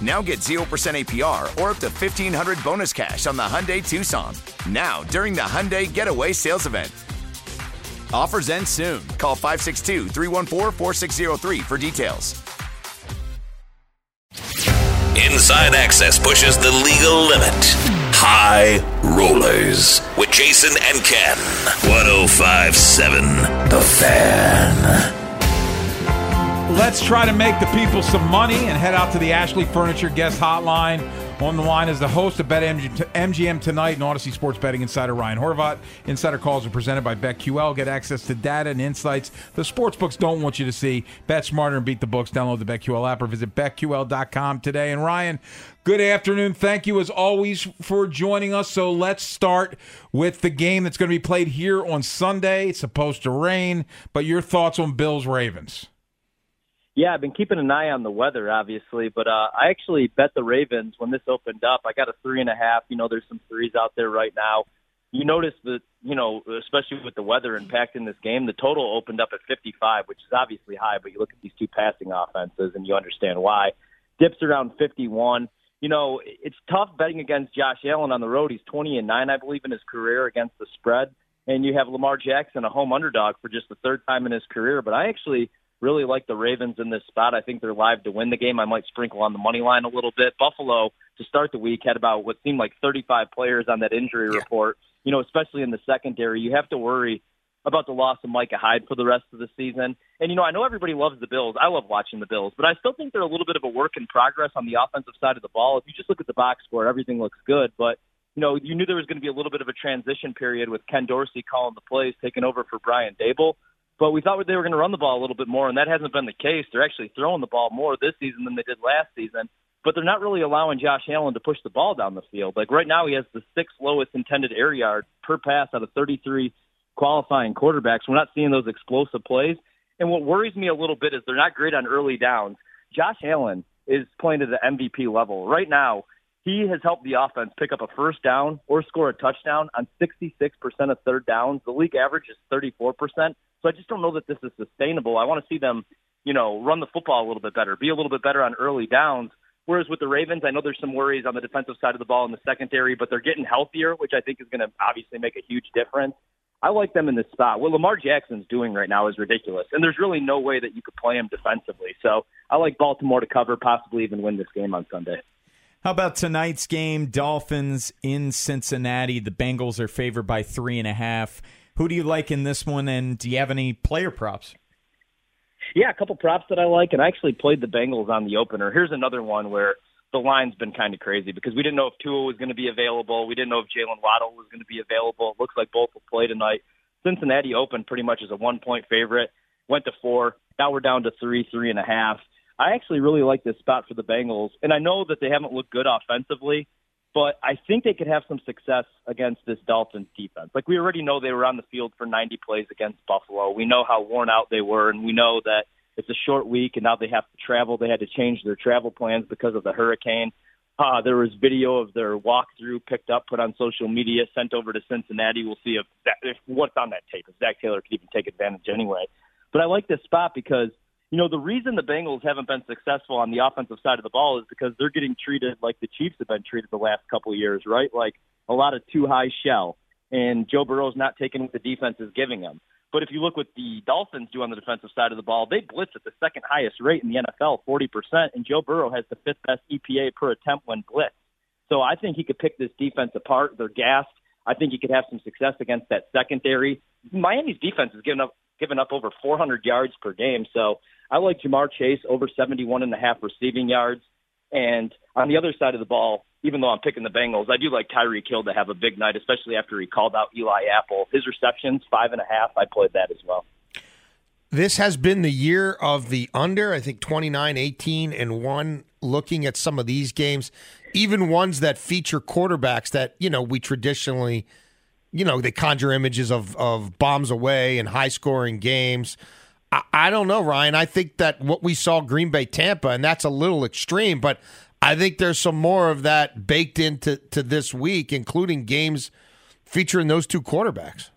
Now get 0% APR or up to 1500 bonus cash on the Hyundai Tucson. Now, during the Hyundai Getaway Sales Event. Offers end soon. Call 562 314 4603 for details. Inside Access pushes the legal limit. High Rollers with Jason and Ken. 1057 The Fan. Let's try to make the people some money and head out to the Ashley Furniture Guest Hotline. On the line is the host of Bet MGM Tonight and Audacy Sports Betting Insider Ryan Horvat. Insider calls are presented by BetQL. Get access to data and insights the sports books don't want you to see. Bet smarter and beat the books. Download the BetQL app or visit BetQL.com today. And Ryan, good afternoon. Thank you as always for joining us. So let's start with the game that's going to be played here on Sunday. It's supposed to rain, but your thoughts on Bills Ravens? Yeah, I've been keeping an eye on the weather, obviously, but uh, I actually bet the Ravens when this opened up. I got a three and a half. You know, there's some threes out there right now. You notice that, you know, especially with the weather impacting this game, the total opened up at 55, which is obviously high, but you look at these two passing offenses and you understand why. Dips around 51. You know, it's tough betting against Josh Allen on the road. He's 20 and 9, I believe, in his career against the spread. And you have Lamar Jackson, a home underdog for just the third time in his career. But I actually really like the Ravens in this spot. I think they're live to win the game. I might sprinkle on the money line a little bit. Buffalo to start the week had about what seemed like 35 players on that injury yeah. report. You know, especially in the secondary, you have to worry about the loss of Micah Hyde for the rest of the season. And you know, I know everybody loves the Bills. I love watching the Bills, but I still think they're a little bit of a work in progress on the offensive side of the ball. If you just look at the box score, everything looks good, but you know, you knew there was going to be a little bit of a transition period with Ken Dorsey calling the plays, taking over for Brian Daboll but we thought they were going to run the ball a little bit more, and that hasn't been the case. They're actually throwing the ball more this season than they did last season, but they're not really allowing Josh Allen to push the ball down the field. Like right now, he has the sixth lowest intended air yard per pass out of 33 qualifying quarterbacks. We're not seeing those explosive plays. And what worries me a little bit is they're not great on early downs. Josh Allen is playing at the MVP level. Right now, he has helped the offense pick up a first down or score a touchdown on 66% of third downs. The league average is 34%. So I just don't know that this is sustainable. I want to see them, you know, run the football a little bit better, be a little bit better on early downs. Whereas with the Ravens, I know there's some worries on the defensive side of the ball in the secondary, but they're getting healthier, which I think is going to obviously make a huge difference. I like them in this spot. What Lamar Jackson's doing right now is ridiculous, and there's really no way that you could play him defensively. So I like Baltimore to cover, possibly even win this game on Sunday. How about tonight's game? Dolphins in Cincinnati. The Bengals are favored by three and a half. Who do you like in this one, and do you have any player props? Yeah, a couple props that I like, and I actually played the Bengals on the opener. Here's another one where the line's been kind of crazy because we didn't know if Tua was going to be available. We didn't know if Jaylen Waddle was going to be available. It looks like both will play tonight. Cincinnati opened pretty much as a one point favorite, went to four. Now we're down to three, three and a half. I actually really like this spot for the Bengals, and I know that they haven't looked good offensively, but I think they could have some success against this Dolphins defense. Like we already know they were on the field for 90 plays against Buffalo. We know how worn out they were, and we know that it's a short week, and now they have to travel. They had to change their travel plans because of the hurricane. Uh, there was video of their walkthrough picked up, put on social media, sent over to Cincinnati. We'll see if, that, if what's on that tape. If Zac Taylor could even take advantage anyway. But I like this spot because you know, the reason the Bengals haven't been successful on the offensive side of the ball is because they're getting treated like the Chiefs have been treated the last couple of years, right? Like a lot of two high shell, and Joe Burrow's not taking what the defense is giving him. But if you look what the Dolphins do on the defensive side of the ball, they blitz at the second highest rate in the NFL, 40%, and Joe Burrow has the fifth best EPA per attempt when blitz. So I think he could pick this defense apart. They're gassed. I think he could have some success against that secondary. Miami's defense has given up given up over 400 yards per game. So I like Ja'Marr Chase over 71 and a half receiving yards. And on the other side of the ball, even though I'm picking the Bengals, I do like Tyreek Hill to have a big night, especially after he called out Eli Apple. His receptions, five and a half. I played that as well. This has been the year of the under. I think 29, 18, and 1. Looking at some of these games, even ones that feature quarterbacks that, you know, we traditionally, you know, they conjure images of, of bombs away and high scoring games. I, I don't know, Ryan. I think that what we saw Green Bay Tampa, and that's a little extreme, but I think there's some more of that baked into to this week, including games featuring those two quarterbacks.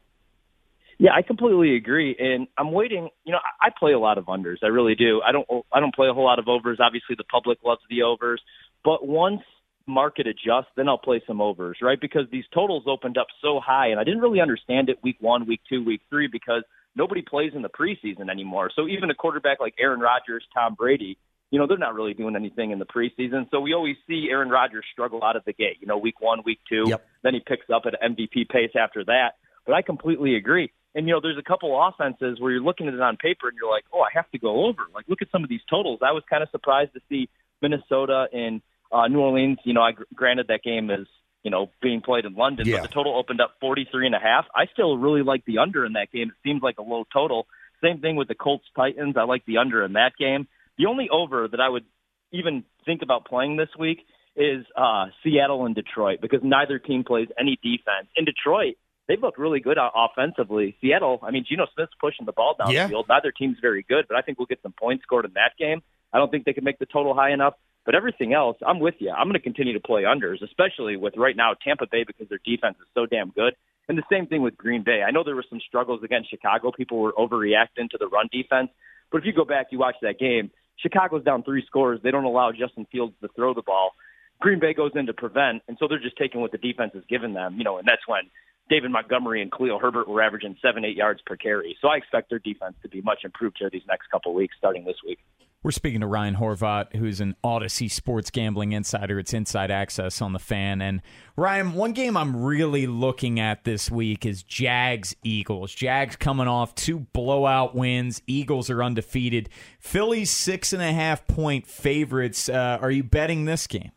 Yeah, I completely agree, and I'm waiting. You know, I play a lot of unders. I really do. I don't. I don't play a whole lot of overs. Obviously, the public loves the overs, but once market adjusts, then I'll play some overs, right? Because these totals opened up so high, and I didn't really understand it week one, week two, week three, because nobody plays in the preseason anymore. So even a quarterback like Aaron Rodgers, Tom Brady, you know, they're not really doing anything in the preseason. So we always see Aaron Rodgers struggle out of the gate. You know, week one, week two, yep. then he picks up at MVP pace after that. But I completely agree. And you know, there's a couple offenses where you're looking at it on paper and you're like, oh, I have to go over. Like, look at some of these totals. I was kind of surprised to see Minnesota and uh, New Orleans. You know, I granted that game is you know being played in London, Yeah. but the total opened up 43 and a half. I still really like the under in that game. It seems like a low total. Same thing with the Colts Titans. I like the under in that game. The only over that I would even think about playing this week is uh, Seattle and Detroit because neither team plays any defense. In Detroit, they've looked really good offensively. Seattle, I mean, Geno Smith's pushing the ball down Yeah. Neither team's very good, but I think we'll get some points scored in that game. I don't think they can make the total high enough. But everything else, I'm with you. I'm going to continue to play unders, especially with right now Tampa Bay because their defense is so damn good. And the same thing with Green Bay. I know there were some struggles against Chicago. People were overreacting to the run defense. But if you go back, you watch that game, Chicago's down three scores. They don't allow Justin Fields to throw the ball. Green Bay goes in to prevent, and so they're just taking what the defense has given them, you know, and that's when David Montgomery and Khalil Herbert were averaging seven, eight yards per carry. So I expect their defense to be much improved here these next couple of weeks, starting this week. We're speaking to Ryan Horvat, who's an Audacy sports gambling insider. It's Inside Access on the fan. And Ryan, one game I'm really looking at this week is Jags Eagles. Jags coming off two blowout wins. Eagles are undefeated. Philly's six and a half point favorites. Uh, are you betting this game?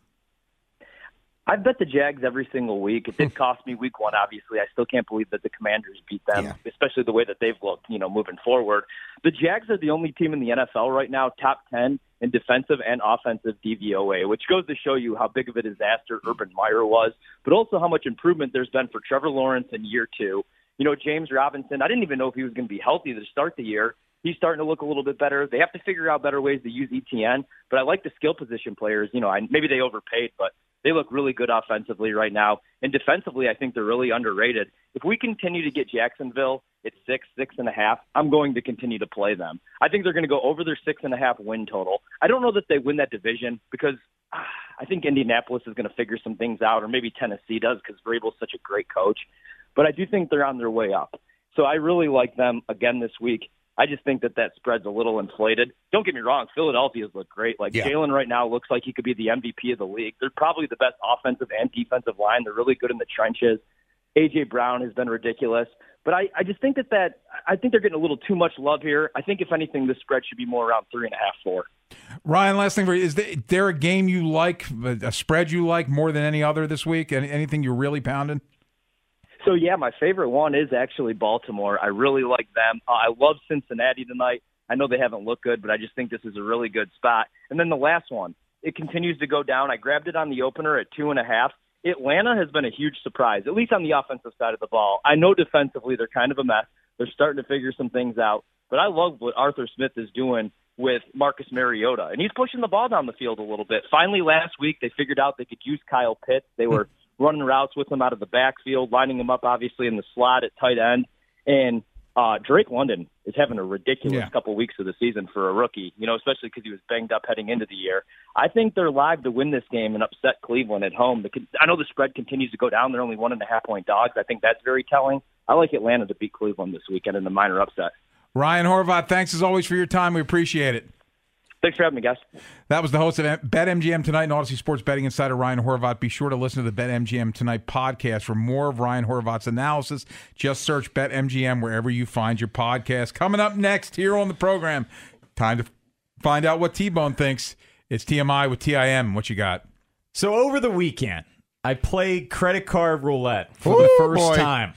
I've bet the Jags every single week. It did cost me week one, obviously. I still can't believe that the Commanders beat them, Yeah. especially the way that they've looked, you know, moving forward. The Jags are the only team in the NFL right now, top 10 in defensive and offensive DVOA, which goes to show you how big of a disaster Urban Meyer was, but also how much improvement there's been for Trevor Lawrence in year two. You know, James Robinson, I didn't even know if he was going to be healthy to start the year. He's starting to look a little bit better. They have to figure out better ways to use ETN, but I like the skill position players. You know, I, maybe they overpaid, but they look really good offensively right now. And defensively, I think they're really underrated. If we continue to get Jacksonville at six, six and a half, I'm going to continue to play them. I think they're going to go over their six and a half win total. I don't know that they win that division because ah, I think Indianapolis is going to figure some things out, or maybe Tennessee does because Vrabel's such a great coach. But I do think they're on their way up. So I really like them again this week. I just think that that spread's a little inflated. Don't get me wrong, Philadelphia's look great. Like Yeah. Jalen right now looks like he could be the MVP of the league. They're probably the best offensive and defensive line. They're really good in the trenches. AJ Brown has been ridiculous, but I, I just think that that I think they're getting a little too much love here. I think if anything, this spread should be more around three and a half, four. Ryan, last thing for you is there, a game you like, a spread you like more than any other this week? Any, anything you're really pounding? So yeah, my favorite one is actually Baltimore. I really like them. Uh, I love Cincinnati tonight. I know they haven't looked good, but I just think this is a really good spot. And then the last one, it continues to go down. I grabbed it on the opener at two and a half. Atlanta has been a huge surprise, at least on the offensive side of the ball. I know defensively they're kind of a mess. They're starting to figure some things out, but I love what Arthur Smith is doing with Marcus Mariota, and he's pushing the ball down the field a little bit. Finally, last week they figured out they could use Kyle Pitts. They were running routes with him out of the backfield, lining him up obviously in the slot at tight end, and Uh, Drake London is having a ridiculous Yeah. couple weeks of the season for a rookie, you know, especially because he was banged up heading into the year. I think they're live to win this game and upset Cleveland at home. The, I know the spread continues to go down. They're only one and a half point dogs. I think that's very telling. I like Atlanta to beat Cleveland this weekend in the minor upset. Ryan Horvat, thanks as always for your time. We appreciate it. Thanks for having me, guys. That was the host of BetMGM Tonight and Audacy Sports Betting Insider, Ryan Horvat. Be sure to listen to the BetMGM Tonight podcast for more of Ryan Horvat's analysis. Just search BetMGM wherever you find your podcast. Coming up next here on the program, time to find out what T-Bone thinks. It's TMI with TIM. What you got? So over the weekend, I played credit card roulette for the first boy. time.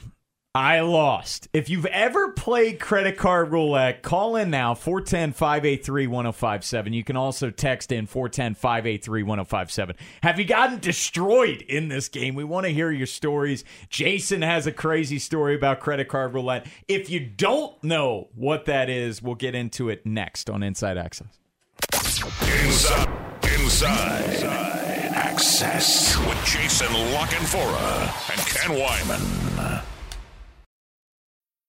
I lost. If you've ever played credit card roulette, call in now 410 583 1057. You can also text in 410 583 1057. Have you gotten destroyed in this game? We want to hear your stories. Jason has a crazy story about credit card roulette. If you don't know what that is, we'll get into it next on Inside Access. Inside, inside, access with Jason La Canfora and Ken Weinman.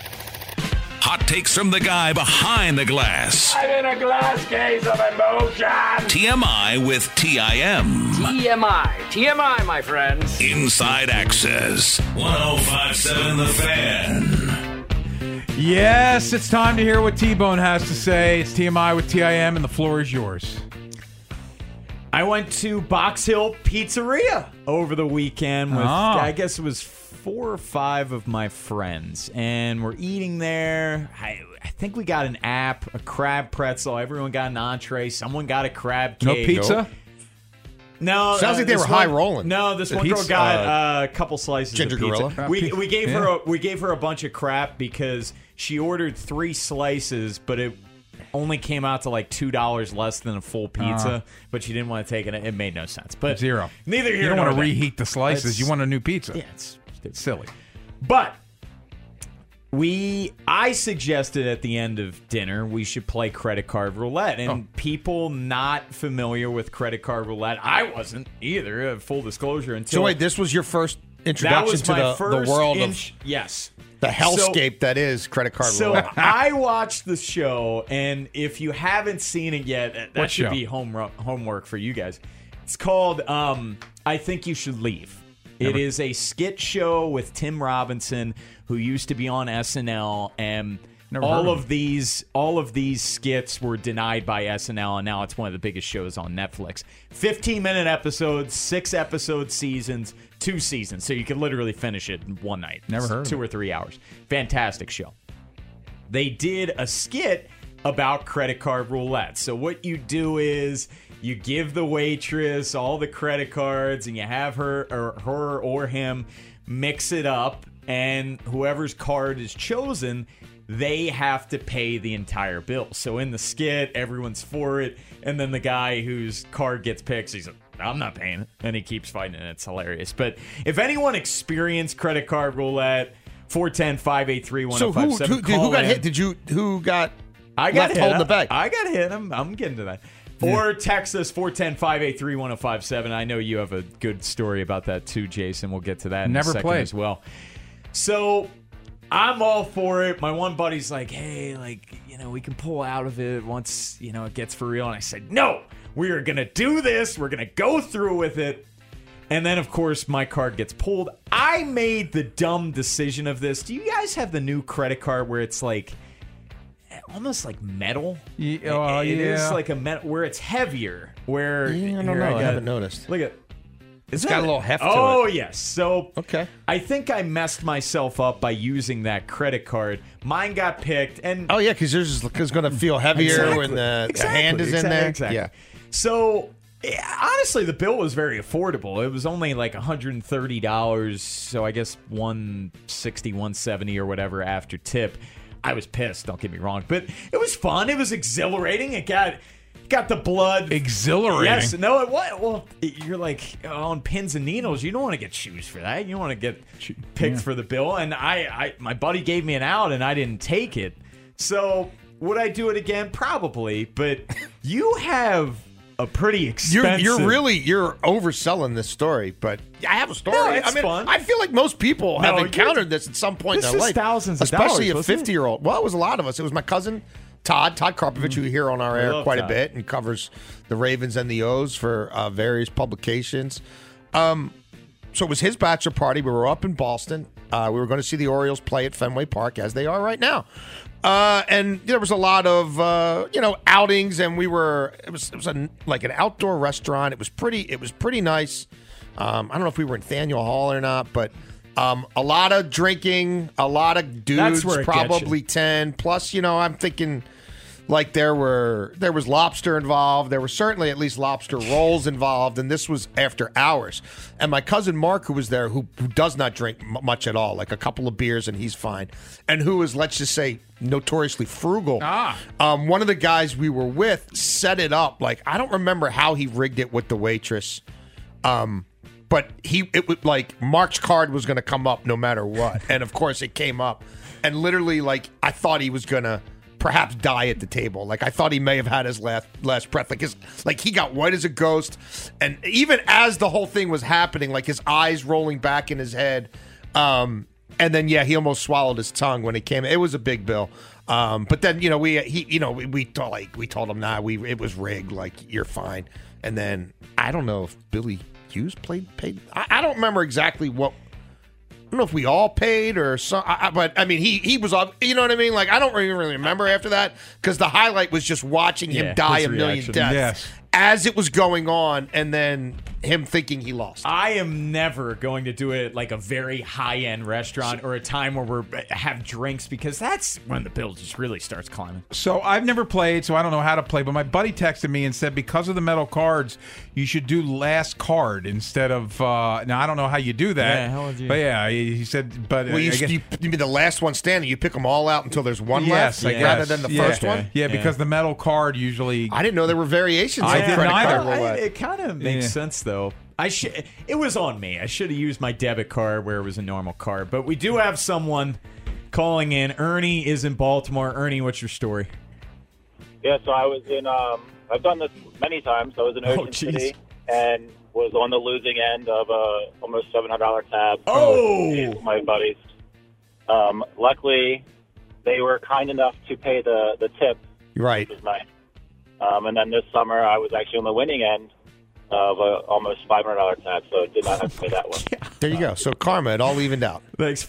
Hot takes from the guy behind the glass. I'm in a glass case of emotion. TMI with TIM. TMI. TMI, my friends. Inside Access. 1057 The Fan. Yes, it's time to hear what T Bone has to say. It's TMI with TIM, and the floor is yours. I went to Box Hill Pizzeria over the weekend with, Oh. I guess it was four or five of my friends, and we're eating there. I, I think we got an app, a crab pretzel. Everyone got an entree. Someone got a crab No pizza? No, Sounds uh, like they this were high rolling. No, this The one girl got uh, a couple slices Ginger of pizza. Gorilla? We, we gave yeah. her a, we gave her a bunch of crap because she ordered three slices, but it only came out to like two dollars less than a full pizza. Uh-huh. but she didn't want to take it. It made no sense. But Zero. Neither here You don't want to there. reheat the slices. It's- you want a new pizza. Yeah, it's, It's silly. but we I suggested at the end of dinner we should play credit card roulette and Oh. people not familiar with credit card roulette I wasn't either uh, full disclosure until So wait, this was your first that introduction was to my the, first the world int- of yes The hellscape that is credit card So roulette. I watched the show, and if you haven't seen it yet, that What should show? be home homework for you guys. It's called um, "I Think You Should Leave." It Never- is a skit show with Tim Robinson, who used to be on SNL, and Never all of of these all of these skits were denied by SNL, and now it's one of the biggest shows on Netflix. Fifteen minute episodes, six episode seasons, two seasons, so you can literally finish it in one night. Never It's heard two or three hours. Fantastic show they did a skit about credit card roulette. So what you do is you give the waitress all the credit cards and you have her or her or him mix it up and whoever's card is chosen they have to pay the entire bill. So in the skit, everyone's for it, and then the guy whose card gets picked, he's like, I'm not paying it. And he keeps fighting, and it's hilarious. But if anyone experienced credit card roulette, 410 583 So who, who, oh who, who got hit? Did you who got I got left hit. holding the bag? I got hit. I'm, I'm getting to that. Or text us 410 583 1057. I know you have a good story about that too, Jason. We'll get to that in Never a second played. as well. So I'm all for it. My one buddy's like, hey, like, you know, we can pull out of it once, you know, it gets for real. And I said, no, we are going to do this. We're going to go through with it. And then, of course, my card gets pulled. I made the dumb decision of this. Do you guys have the new credit card where it's like almost like metal? Yeah, uh, It is yeah. like a metal where it's heavier. Where Yeah, I don't know. I got- haven't noticed. Look at It's got a little heft to oh, it. yes. So Okay. I think I messed myself up by using that credit card. Mine got picked, and Oh yeah, because yours is going to feel heavier Exactly. when the, the hand is in there. exactly. Yeah. So yeah, honestly, the bill was very affordable. It was only like $130, so I guess 160, 170 or whatever after tip. I was pissed, don't get me wrong, but it was fun. It was exhilarating. It got got the blood Exhilarating. Yes, no, it what? Well, you're like oh, on pins and needles. You don't want to get shoes for that. You don't want to get picked yeah. for the bill. And I, I, my buddy gave me an out, and I didn't take it. So would I do it again? Probably. But you have a pretty You're expensive. you're really you're overselling this story, but I have a story. No, it's I mean, fun. I feel like most people have encountered this at some point in their life. thousands of especially dollars, a fifty year old. Well, it was a lot of us. It was my cousin Todd Todd Karpovich, who you hear on our I air quite Todd. a bit and covers the Ravens and the O's for uh, various publications. Um, so it was his bachelor party. We were up in Boston. Uh, we were going to see the Orioles play at Fenway Park, as they are right now. Uh, and there was a lot of uh, you know outings, and we were it was it was a, like an outdoor restaurant. It was pretty it was pretty nice. Um, I don't know if we were in Faneuil Hall or not, but um, a lot of drinking, a lot of dudes, That's where it gets probably ten. Plus, you know, I'm thinking like there were there was lobster involved. There were certainly at least lobster rolls involved and this was after hours. And my cousin mark who was there who, who does not drink m- much at all like a couple of beers and he's fine. And who is let's just say notoriously frugal. Ah. um, one of the guys we were with set it up like i don't remember how he rigged it with the waitress um, but he it would like Mark's card was going to come up no matter what, and of course it came up, and literally like I thought he was gonna perhaps die at the table. Like I thought he may have had his last last breath. Like his like he got white as a ghost, and even as the whole thing was happening, like his eyes rolling back in his head. Um, and then yeah, he almost swallowed his tongue when he came. It was a big bill. Um, but then you know we he you know we, we told like we told him nah we it was rigged like you're fine. And then I don't know if Billy Hughes played paid. I, I don't remember exactly what. I don't know if we all paid or some, I, I- but I mean he he was up. You know what I mean? Like I don't really, really remember after that because the highlight was just watching him Yeah, die his a million reaction. deaths Yes. As it was going on, and then him thinking he lost. I am never going to do it like a very high end restaurant or a time where we have drinks because that's when the bill just really starts climbing. So I've never played, so I don't know how to play. But my buddy texted me and said because of the metal cards, you should do last card instead of. Uh, now I don't know how you do that. Yeah, how would you- But yeah, he, he said. But Well, you, I guess- you, you mean the last one standing? You pick them all out until there's one yes, left, I rather than the Yeah. first one. Yeah, because the metal card usually. I didn't know there were variations I of didn't either. I- it kind of makes Yeah. sense though. I should. It was on me. I should have used my debit card where it was a normal card. But we do have someone calling in. Ernie is in Baltimore. Ernie, what's your story? Yeah, so I was in. Um, I've done this many times. I was in Oh, Ocean jeez. City and was on the losing end of a almost seven hundred dollar tab. Oh! with my buddies, Um, luckily, they were kind enough to pay the the tip, Right. which was nice. Um, and then this summer, I was actually on the winning end of a almost five hundred dollar tab, so did not have to pay that one. There you go. So karma, it all evened out. Thanks.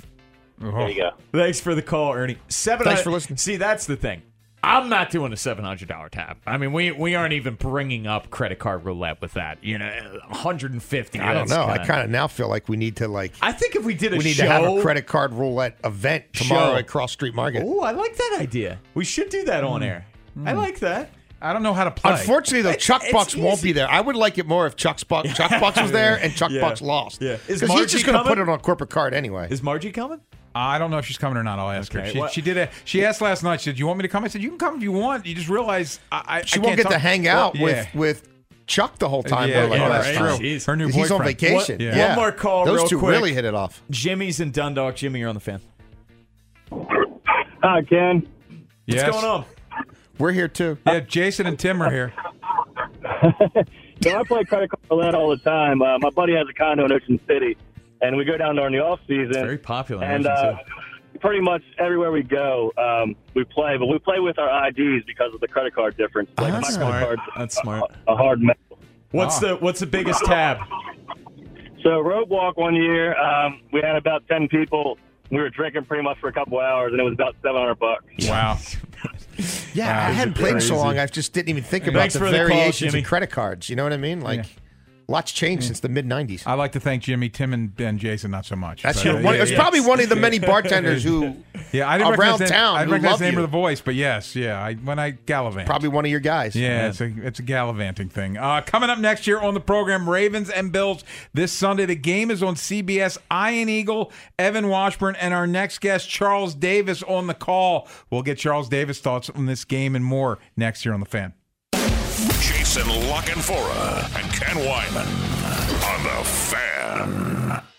There you go. Thanks for the call, Ernie. Seven. Thanks for listening. See, that's the thing. I'm not doing a seven hundred dollar tab. I mean, we we aren't even bringing up credit card roulette with that. You know, 150. I don't know. I kinda- kind of now feel like we need to like. I think if we did a we need show, to have a credit card roulette event tomorrow Show. at Cross Street Market. Oh, I like that idea. We should do that on air. I like that. I don't know how to play. Unfortunately, though, Chuck it's Bucks won't be there. I would like it more if Chuck Bucks Chuck Bucks was there and Chuck Yeah. Bucks lost. Yeah. Because he's just going to put it on corporate card anyway. Is Margie coming? I don't know if she's coming or not. I'll ask her. She, what- she did. A, she asked last night. She said, Do "You want me to come?" I said, "You can come if you want." You just realize I, I she I won't get talk- to hang out Well, with yeah. with Chuck the whole time. Yeah, though, like yeah, last that's time. true. Jeez. Her new 'Cause boyfriend. He's on vacation. One- Yeah. one more call Those real two quick. really hit it off. Jimmy's in Dundalk. Jimmy, you're on the fan. Hi, Ken. Yes. What's going on? We're here too. Yeah, Jason and Tim are here. So I play credit card roulette all the time. Uh, my buddy has a condo in Ocean City, and we go down there in the off season. Very popular. and uh, pretty much everywhere we go, um, we play. But we play with our IDs because of the credit card difference. Like that's my smart. card's That's smart. a hard metal. What's the What's the biggest tab? So rope walk one year, um, we had about ten people. We were drinking pretty much for a couple hours, and it was about seven hundred bucks. Wow. Yeah, Wow. I hadn't played in so long. I just didn't even think about Thanks the for the call, variations Jimmy. in credit cards. You know what I mean? Like, lots changed since the mid '90s. I like to thank Jimmy, Tim, and Ben, Jason not so much. That's But, your uh, one. yeah, it's yeah. probably one of the many bartenders who Yeah, I didn't around recognize town I recognize the name you. of the voice, but yes, yeah. I, when I gallivant, probably one of your guys. Yeah, it's a it's a gallivanting thing. Uh, coming up next year on the program, Ravens and Bills this Sunday. The game is on CBS. Ian Eagle, Evan Washburn, and our next guest, Charles Davis, on the call. We'll get Charles Davis' thoughts on this game and more next year on the Fan. Jason La Canfora and Ken Weinman on the Fan.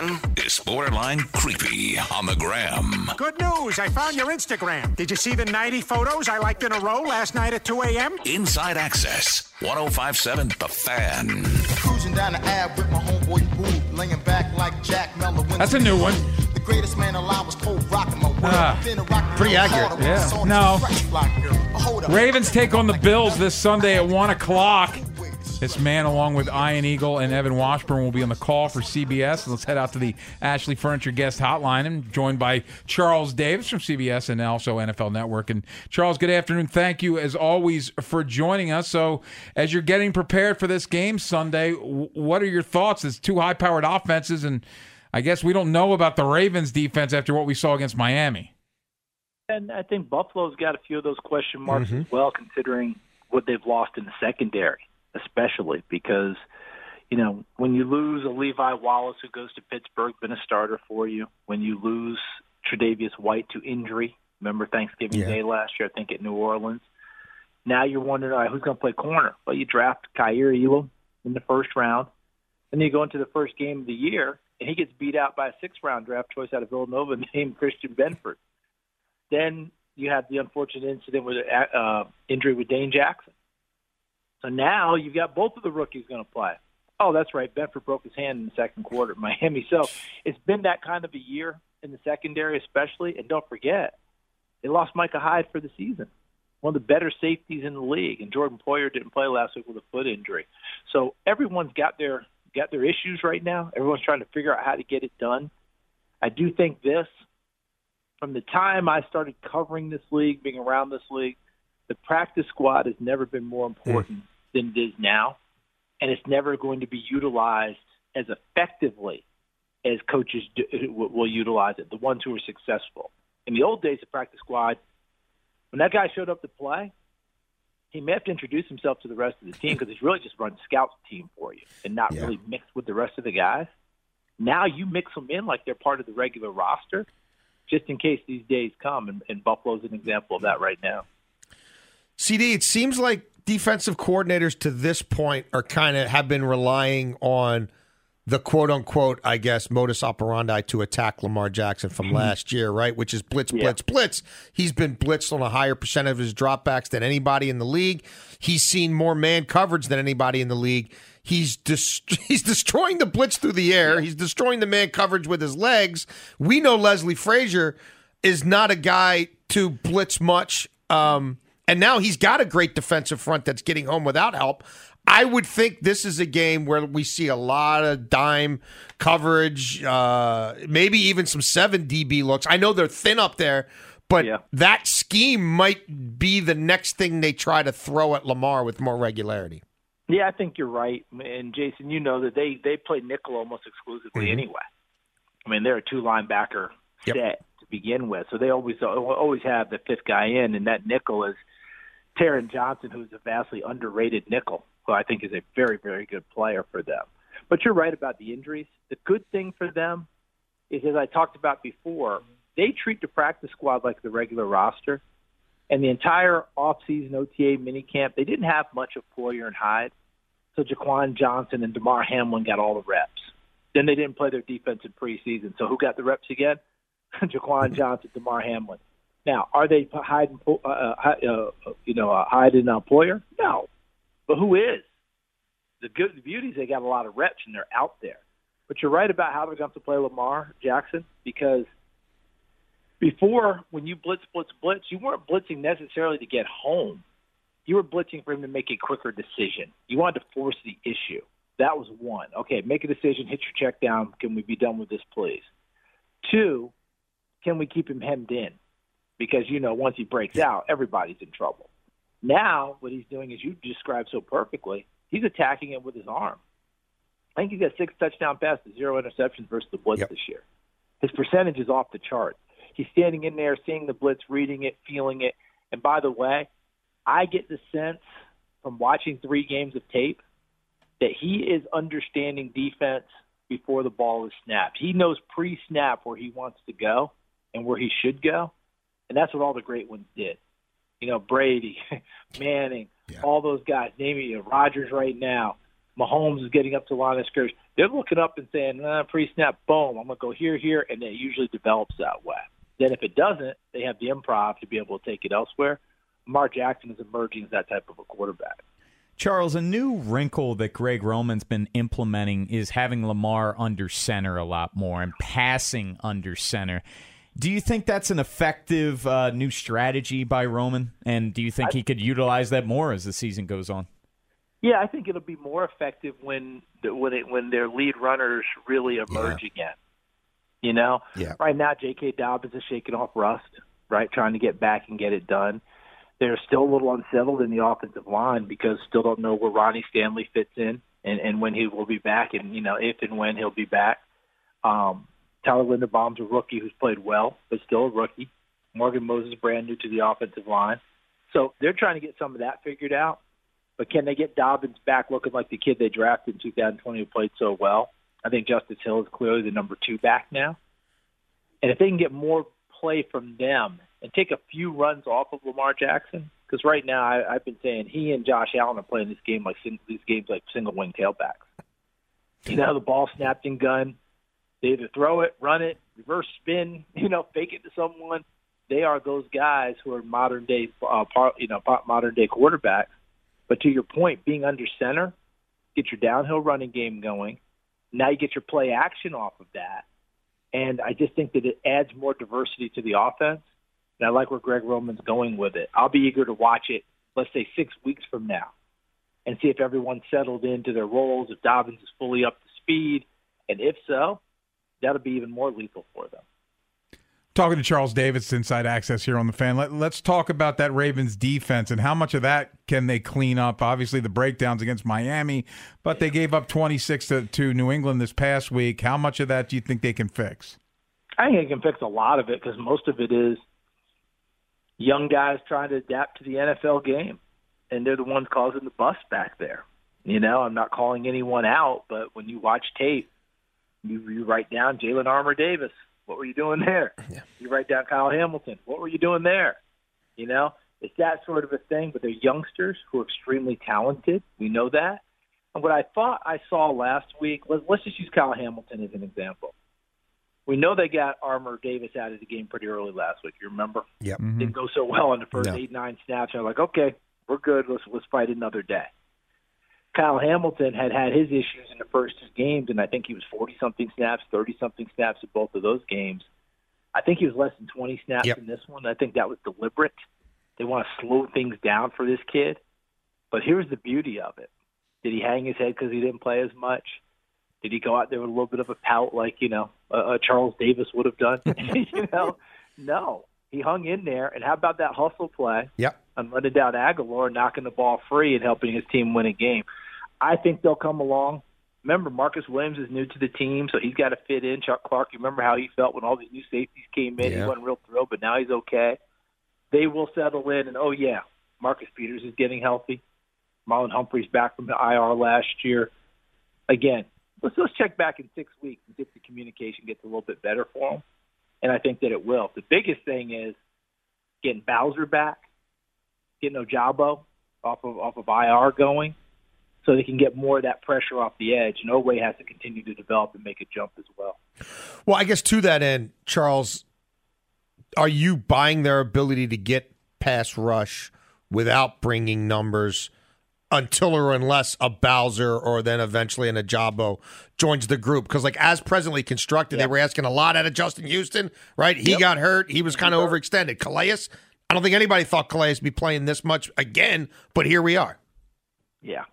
And Ken is borderline creepy on the gram. Good news. I found your Instagram. Did you see the 90 photos I liked in a row last night at 2 a.m.? Inside Access, 1057 The Fan. Cruising down the Ave with my homeboy Boo, laying back like Jack Mello. That's a new one. The greatest man alive was cold rocking my world. Ah, Been a rock pretty accurate. harder when I Yeah. No. this fresh block girl. Hold up. Ravens take on the Bills this Sunday at 1 o'clock. This man, along with Ian Eagle and Evan Washburn, will be on the call for CBS. Let's head out to the Ashley Furniture guest hotline and joined by Charles Davis from CBS and also NFL Network. And Charles, good afternoon. Thank you, as always, for joining us. So, as you're getting prepared for this game Sunday, what are your thoughts? It's two high powered offenses, and I guess we don't know about the Ravens defense after what we saw against Miami. And I think Buffalo's got a few of those question marks Mhm. as well, considering what they've lost in the secondary, especially because, you know, when you lose a Levi Wallace who goes to Pittsburgh, been a starter for you, when you lose Tre'Davious White to injury, remember Thanksgiving Yeah. Day last year, I think at New Orleans. Now you're wondering, all right, who's going to play corner? Well, you draft Kaiir Elam in the first round, and then you go into the first game of the year, and he gets beat out by a six-round draft choice out of Villanova named Christian Benford. Then you have the unfortunate incident with uh, injury with Dane Jackson. So now you've got both of the rookies going to play. Oh, that's right. Benford broke his hand in the second quarter at Miami. So it's been that kind of a year in the secondary, especially. And don't forget, they lost Micah Hyde for the season, one of the better safeties in the league. And Jordan Poyer didn't play last week with a foot injury. So everyone's got their got their issues right now. Everyone's trying to figure out how to get it done. I do think this from the time I started covering this league, being around this league, the practice squad has never been more hmm. important than it is now, and it's never going to be utilized as effectively as coaches do, will will utilize it. The ones who are successful. In the old days, the practice squad, when that guy showed up to play, he may have to introduce himself to the rest of the team because he's really just run scout team for you and not Yeah. really mixed with the rest of the guys. Now you mix them in like they're part of the regular roster, just in case these days come. And, and Buffalo's an example of that right now. CD, it seems like defensive coordinators to this point are kind of have been relying on the quote unquote, I guess, modus operandi to attack Lamar Jackson from last year, right? Which is blitz, blitz, blitz. He's been blitzed on a higher percent of his dropbacks than anybody in the league. He's seen more man coverage than anybody in the league. He's dis- he's destroying the blitz through the air. He's destroying the man coverage with his legs. We know Leslie Frazier is not a guy to blitz much. Um, and now he's got a great defensive front that's getting home without help. I would think this is a game where we see a lot of dime coverage, uh, maybe even some seven DB looks. I know they're thin up there, but that scheme might be the next thing they try to throw at Lamar with more regularity. Yeah, I think you're right. And Jason, you know that they they play nickel almost exclusively Mhm. anyway. I mean, they're a two linebacker Yep. set to begin with, so they always always have the fifth guy in, and that nickel is Taron Johnson, who's a vastly underrated nickel, who I think is a very very good player for them. But you're right about the injuries. The good thing for them is, as I talked about before, they treat the practice squad like the regular roster. And the entire offseason OTA minicamp, they didn't have much of Poyer and Hyde. So Jaquan Johnson and Damar Hamlin got all the reps. Then they didn't play their defense in preseason. So who got the reps again? Jaquan Johnson, Damar Hamlin. Now, are they Po- uh, uh, Hy- uh, you know uh, Hyde and uh, Poyer? No, but who is? The good the beauty is they got a lot of reps and they're out there. But you're right about how they're going to play Lamar Jackson because before, when you blitz, blitz, blitz, you weren't blitzing necessarily to get home. You were blitzing for him to make a quicker decision. You wanted to force the issue. That was one. Okay, make a decision, hit your check down. Can we be done with this, please? Two, can we keep him hemmed in? Because, you know, once he breaks out, everybody's in trouble. Now, what he's doing, as you described so perfectly, he's attacking it with his arm. I think he's got six touchdown passes, zero interceptions versus the Blitz this year. His percentage is off the chart. He's standing in there, seeing the blitz, reading it, feeling it. And by the way, I get the sense from watching three games of tape that he is understanding defense before the ball is snapped. He knows pre-snap where he wants to go and where he should go, and that's what all the great ones did. You know, Brady, Manning, all those guys. Naming you, Rodgers right now. Mahomes is getting up to the line of scrimmage. They're looking up and saying, uh, pre-snap, boom, I'm going to go here, here, and it usually develops that way. Then if it doesn't, they have the improv to be able to take it elsewhere. Lamar Jackson is emerging as that type of a quarterback. Charles, a new wrinkle that Greg Roman's been implementing is having Lamar under center a lot more and passing under center. Do you think that's an effective uh, new strategy by Roman? And do you think he could utilize that more as the season goes on? Yeah, I think it'll be more effective when when it, when their lead runners really emerge again. You know, Yeah. right now J.K. Dobbins is shaking off rust, right, trying to get back and get it done. They're still a little unsettled in the offensive line because still don't know where Ronnie Stanley fits in and and when he will be back, and you know if and when he'll be back. Um, Tyler Linderbaum's a rookie who's played well, but still a rookie. Morgan Moses brand new to the offensive line. So they're trying to get some of that figured out. But can they get Dobbins back looking like the kid they drafted in 2020 who played so well? I think Justice Hill is clearly the number two back now. And if they can get more play from them and take a few runs off of Lamar Jackson, because right now I, I've been saying he and Josh Allen are playing this game like these games like single wing tailbacks. You know, the ball snapped and gun. They either throw it, run it, reverse spin, you know, fake it to someone. They are those guys who are modern day, uh, par, you know, modern day quarterbacks. But to your point, being under center, get your downhill running game going. Now you get your play action off of that, and I just think that it adds more diversity to the offense. And I like where Greg Roman's going with it. I'll be eager to watch it. Let's say six weeks from now, and see if everyone's settled into their roles, if Dobbins is fully up to speed, and if so, that'll be even more lethal for them. Talking to Charles Davis, Inside Access here on the fan. Let, us talk about that Ravens defense and how much of that can they clean up. Obviously, the breakdowns against Miami, but they gave up 26 to, to New England this past week. How much of that do you think they can fix? I think they can fix a lot of it because most of it is young guys trying to adapt to the NFL game, and they're the ones causing the bust back there. You know, I'm not calling anyone out, but when you watch tape, you, you write down Jalen Armour Davis. What were you doing there? Yeah. You write down Kyle Hamilton. What were you doing there? You know, it's that sort of a thing. But they're youngsters who are extremely talented. We know that. And what I thought I saw last week was let's just use Kyle Hamilton as an example. We know they got Armour Davis out of the game pretty early last week. You remember? Yep. Mm-hmm. Didn't go so well in the first no. eight nine snaps. I'm like, okay, we're good. Let's let's fight another day. Kyle Hamilton had had his issues in the first two games, and I think he was 40 something snaps, 30 something snaps in both of those games. I think he was less than 20 snaps yep. in this one. I think that was deliberate. They want to slow things down for this kid. But here's the beauty of it. Did he hang his head because he didn't play as much? Did he go out there with a little bit of a pout like, you know, a, Charles Davis would have done? you know, no. He hung in there. And how about that hustle play? Yep. On running down Agholor, knocking the ball free and helping his team win a game. I think they'll come along. Remember, Marcus Williams is new to the team, so he's got to fit in. Chuck Clark, you remember how he felt when all these new safeties came in? Yeah. He wasn't real thrilled, but now he's okay. They will settle in, and oh yeah, Marcus Peters is getting healthy. Marlon Humphrey's back from the IR last year. Again, let's let's check back in six weeks and see if the communication gets a little bit better for them. And I think that it will. The biggest thing is getting Bowser back, getting Ojabo off of off of IR going so they can get more of that pressure off the edge. And Oweh has to continue to develop and make a jump as well. Well, I guess to that end, Charles, are you buying their ability to get pass rush without bringing numbers until or unless a Bowser or then eventually an Ojabo joins the group? Because like as presently constructed, yep. they were asking a lot out of Justin Houston, right? He yep. got hurt. He was kind of overextended. Calais, I don't think anybody thought Calais would be playing this much again, but here we are. Yeah.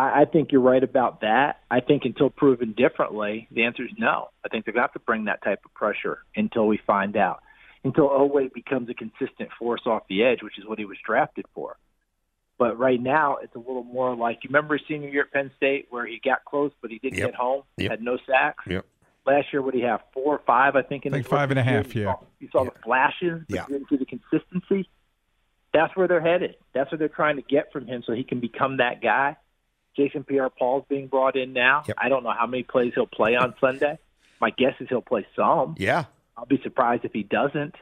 I, I think you're right about that. I think until proven differently, the answer is no. I think they're going to have to bring that type of pressure until we find out. Until Oweh becomes a consistent force off the edge, which is what he was drafted for. But right now, it's a little more like you remember his senior year at Penn State where he got close, but he didn't yep. get home, yep. had no sacks. Yep. Last year, what did he have? Four or five, I think. In I think five and a half. You yeah. Saw, you saw yeah. the flashes, but yeah. you didn't see the consistency. That's where they're headed. That's what they're trying to get from him, so he can become that guy. Jason Pierre-Paul's being brought in now. Yep. I don't know how many plays he'll play on Sunday. My guess is he'll play some. Yeah. I'll be surprised if he doesn't.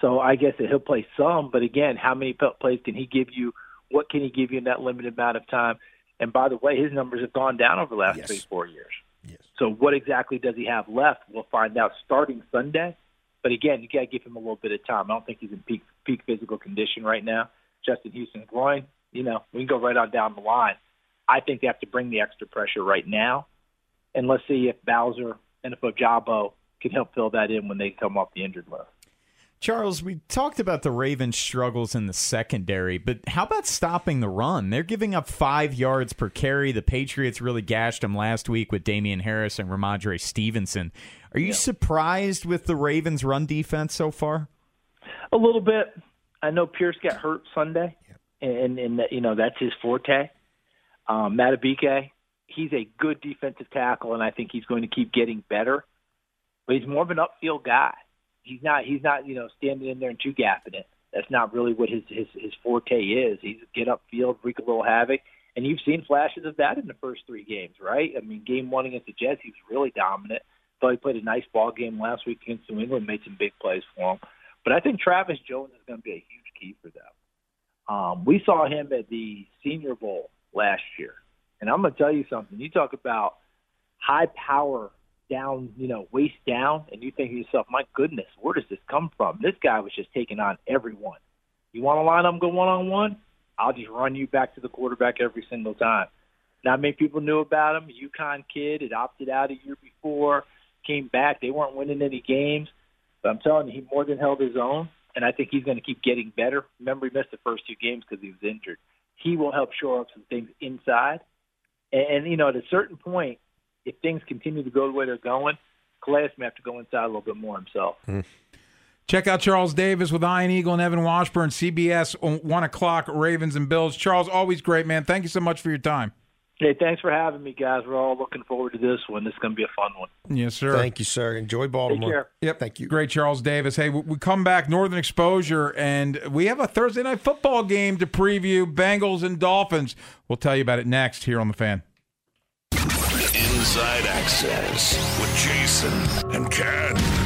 So I guess that he'll play some, but again, how many plays can he give you? What can he give you in that limited amount of time? And by the way, his numbers have gone down over the last yes. three, four years. Yes. So what exactly does he have left? We'll find out starting Sunday. But again, you got to give him a little bit of time. I don't think he's in peak peak physical condition right now. Justin Houston groin, you know, we can go right on down the line. I think they have to bring the extra pressure right now, and let's see if Bowser and if Ojabo can help fill that in when they come off the injured list. Charles, we talked about the Ravens' struggles in the secondary, but how about stopping the run? They're giving up five yards per carry. The Patriots really gashed them last week with Damien Harris and Rhamondre Stevenson. Are you yeah. surprised with the Ravens' run defense so far? A little bit. I know Pierce got hurt Sunday, and and you know that's his forte. Um, Madubuike, he's a good defensive tackle, and I think he's going to keep getting better. but he's more of an upfield guy. He's not he's not you know standing in there and two gapping it. That's not really what his his his forte is. He's get upfield, wreak a little havoc, and you've seen flashes of that in the first three games, right? I mean, game one against the Jets, he was really dominant. Thought he played a nice ball game last week against New England, made some big plays for him. But I think Travis Jones is going to be a huge key for them. Um, we saw him at the Senior Bowl last year, and I'm going to tell you something. You talk about high power down, you know, waist down, and you think to yourself, my goodness, where does this come from? This guy was just taking on everyone. You want to line up, go one on one? I'll just run you back to the quarterback every single time. Not many people knew about him. UConn kid had opted out a year before, came back. They weren't winning any games, but I'm telling you, he more than held his own, and I think he's going to keep getting better. Remember, he missed the first two games because he was injured. He will help shore up some things inside, and, and you know, at a certain point, if things continue to go the way they're going, Calais may have to go inside a little bit more himself. Mm. Check out Charles Davis with Ian Eagle and Evan Washburn, CBS, 1 o'clock, Ravens and Bills. Charles, always great, man. Thank you so much for your time. Hey, thanks for having me, guys. We're all looking forward to this one. This is going to be a fun one. Yes, sir. Thank you, sir. Enjoy Baltimore. Take care. Yep. Thank you. Great, Charles Davis. Hey, we come back, Northern Exposure, and we have a Thursday night football game to preview Bengals and Dolphins. We'll tell you about it next here on The Fan. Inside Access with Jason and Ken.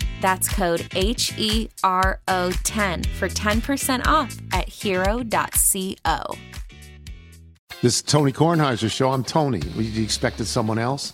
That's code H E R O 10 for 10% off at hero.co. This is Tony Kornheiser show. I'm Tony. You expected someone else?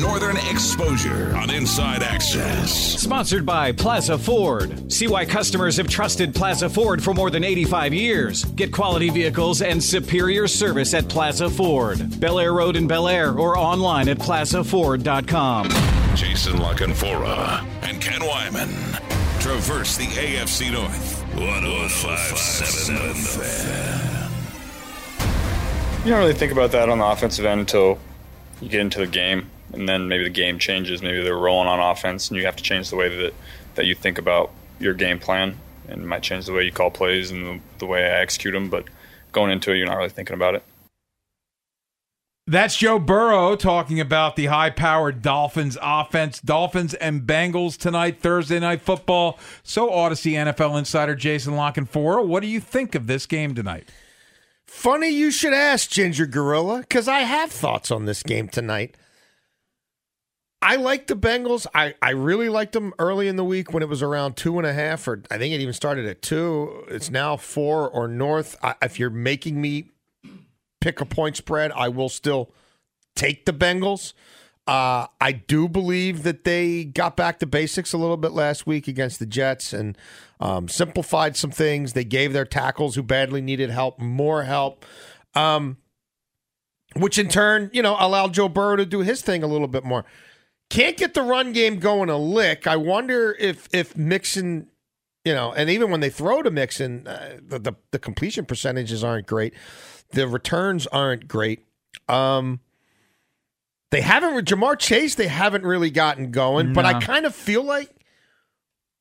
Northern Exposure on Inside Access. Sponsored by Plaza Ford. See why customers have trusted Plaza Ford for more than 85 years. Get quality vehicles and superior service at Plaza Ford. Bel Air Road in Bel Air or online at plazaford.com. Jason La Canfora and Ken Weinman traverse the AFC North. 1057 The You don't really think about that on the offensive end until you get into the game, and then maybe the game changes. Maybe they're rolling on offense, and you have to change the way that that you think about your game plan, and it might change the way you call plays and the, the way I execute them. But going into it, you're not really thinking about it. That's Joe Burrow talking about the high powered Dolphins offense. Dolphins and Bengals tonight, Thursday night football. So, Audacy NFL insider Jason La Canfora, what do you think of this game tonight? Funny you should ask, Ginger Gorilla, because I have thoughts on this game tonight. I like the Bengals. I, I really liked them early in the week when it was around two and a half, or I think it even started at two. It's now four or north. I, if you're making me pick a point spread, I will still take the Bengals. Uh, I do believe that they got back to basics a little bit last week against the Jets and um, simplified some things. They gave their tackles who badly needed help more help. Um, which in turn, you know, allowed Joe Burrow to do his thing a little bit more. Can't get the run game going a lick. I wonder if if Mixon, you know, and even when they throw to Mixon, uh, the, the the completion percentages aren't great, the returns aren't great. Um, they haven't with Ja'Marr Chase. They haven't really gotten going, but I kind of feel like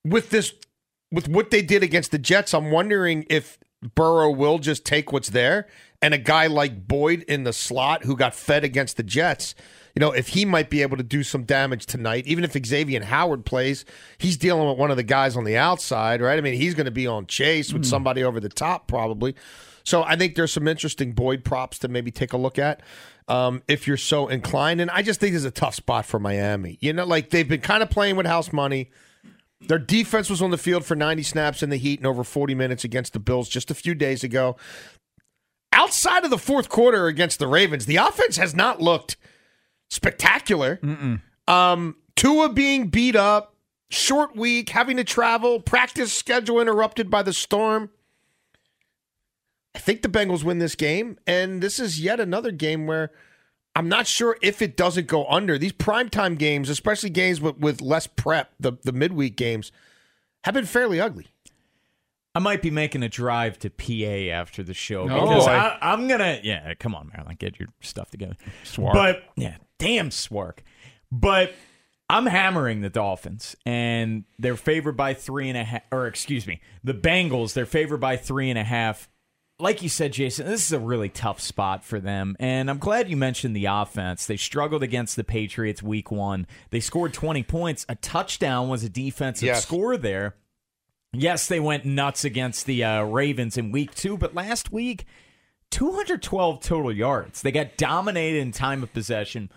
with this with what they did against the Jets, I'm wondering if Burrow will just take what's there, and a guy like Boyd in the slot who got fed against the Jets, you know, if he might be able to do some damage tonight, even if Xavier Howard plays, he's dealing with one of the guys on the outside, right? I mean, he's going to be on Chase with somebody over the top probably. So I think there's some interesting Boyd props to maybe take a look at um, if you're so inclined. And I just think this is a tough spot for Miami. You know, like they've been kind of playing with house money. Their defense was on the field for 90 snaps in the heat and over 40 minutes against the Bills just a few days ago. Outside of the fourth quarter against the Ravens, the offense has not looked spectacular. Um, Tua being beat up, short week, having to travel, practice schedule interrupted by the storm. I think the Bengals win this game, and this is yet another game where I'm not sure if it doesn't go under. These primetime games, especially games with, with less prep, the, the midweek games, have been fairly ugly. I might be making a drive to PA after the show Oh, because boy. I, I'm gonna. Yeah, come on, Marilyn, get your stuff together. Swark. But yeah, damn Swark. But I'm hammering the Dolphins, and they're favored by three and a half. Or excuse me, the Bengals. They're favored by three and a half. Like you said, Jason, this is a really tough spot for them. And I'm glad you mentioned the offense. They struggled against the Patriots week one. They scored 20 points. A touchdown was a defensive Yes. score there. Yes, they went nuts against the uh, Ravens in week two, but last week, 212 total yards. They got dominated in time of possession,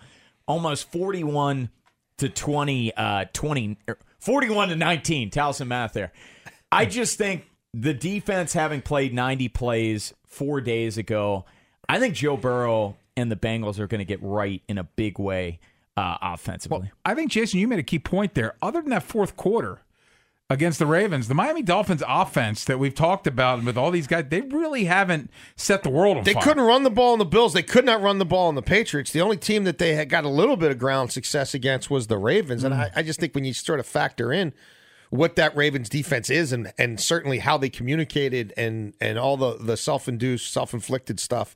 almost 41 to 20, uh, 20 er, 41 to 19. Towson math there. I just think the defense having played 90 plays four days ago, I think Joe Burrow and the Bengals are going to get right in a big way uh, offensively. I think, Jason, you made a key point there. Other than that fourth quarter against the Ravens, the Miami Dolphins offense that we've talked about with all these guys, they really haven't set the world on They fire. couldn't run the ball on the Bills. They could not run the ball on the Patriots. The only team that they had got a little bit of ground success against was the Ravens. And I, I just think when you sort of factor in what that Ravens defense is and and certainly how they communicated and and all the the self induced, self inflicted stuff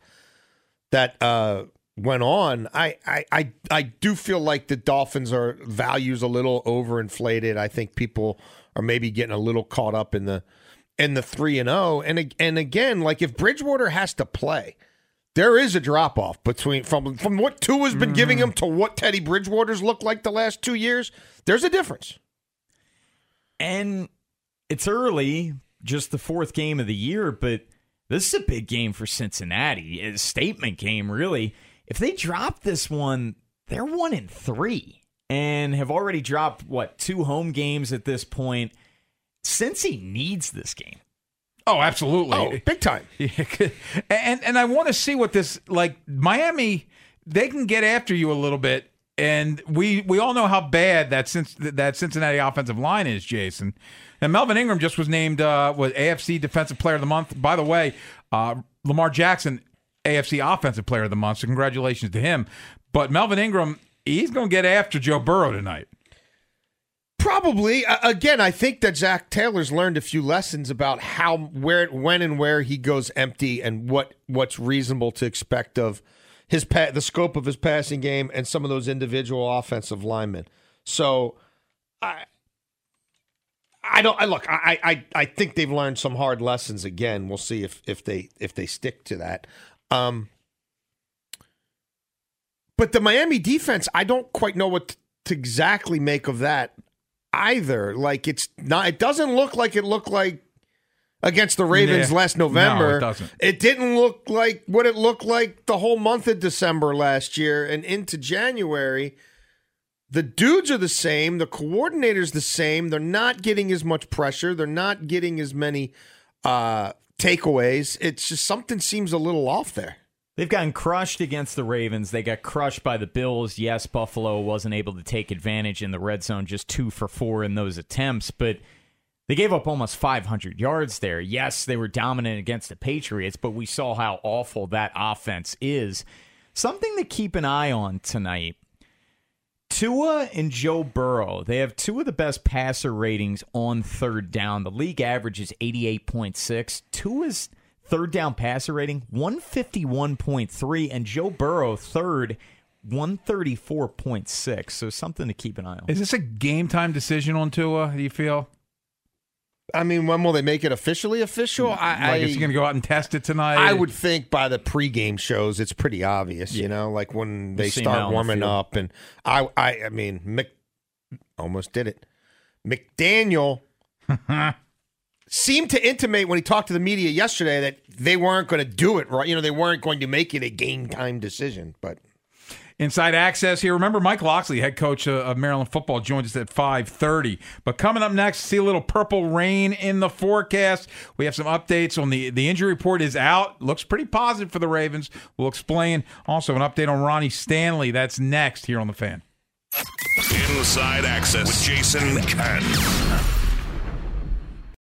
that uh went on, I, I I I do feel like the Dolphins are values a little overinflated. I think people are maybe getting a little caught up in the in the three and zero. And and again, like if Bridgewater has to play, there is a drop off between from from what Tua's been giving mm-hmm. him to what Teddy Bridgewater's looked like the last two years. There's a difference. And it's early, just the fourth game of the year, but this is a big game for Cincinnati. A statement game, really. If they drop this one, they're one in three and have already dropped, what, two home games at this point. Cincy needs this game. Oh, absolutely. Oh, big time. and and I want to see what this like Miami they can get after you a little bit and we we all know how bad that since that Cincinnati offensive line is, Jason. And Melvin Ingram just was named uh was AFC defensive player of the month. By the way, uh Lamar Jackson AFC offensive player of the month. So congratulations to him. But Melvin Ingram, he's going to get after Joe Burrow tonight. Probably. Again, I think that Zac Taylor's learned a few lessons about how, where, when, and where he goes empty, and what what's reasonable to expect of his pa- the scope of his passing game and some of those individual offensive linemen. So, I. I don't. I look. I, I. I think they've learned some hard lessons. Again, we'll see if if they if they stick to that. Um, But the Miami defense, I don't quite know what to exactly make of that either. Like it's not. It doesn't look like it looked like against the Ravens last November. No, it doesn't. It didn't look like what it looked like the whole month of December last year and into January. The dudes are the same. The coordinator's the same. They're not getting as much pressure. They're not getting as many uh, takeaways. It's just something seems a little off there. They've gotten crushed against the Ravens. They got crushed by the Bills. Yes, Buffalo wasn't able to take advantage in the red zone, just two for four in those attempts, but they gave up almost 500 yards there. Yes, they were dominant against the Patriots, but we saw how awful that offense is. Something to keep an eye on tonight. Tua and Joe Burrow, they have two of the best passer ratings on third down. The league average is 88.6. Tua's third down passer rating 151.3 and Joe Burrow third 134.6. So something to keep an eye on. Is this a game time decision on Tua? Do you feel? I mean, when will they make it officially official? I, Like, I, is he going to go out and test it tonight? I would think by the pregame shows, it's pretty obvious. You know, like when they see him start on the warming up, and I, I, I mean, Mc, almost did it. McDaniel seemed to intimate when he talked to the media yesterday that they weren't going to do it right. You know, they weren't going to make it a game time decision. But Inside access here. Remember, Mike Locksley, head coach of Maryland football, joins us at 5.30. But coming up next, see a little purple rain in the forecast. We have some updates on the, the injury report is out. Looks pretty positive for the Ravens. We'll explain. Also, an update on Ronnie Stanley. That's next here on The Fan. Inside Access with Jason and Ken.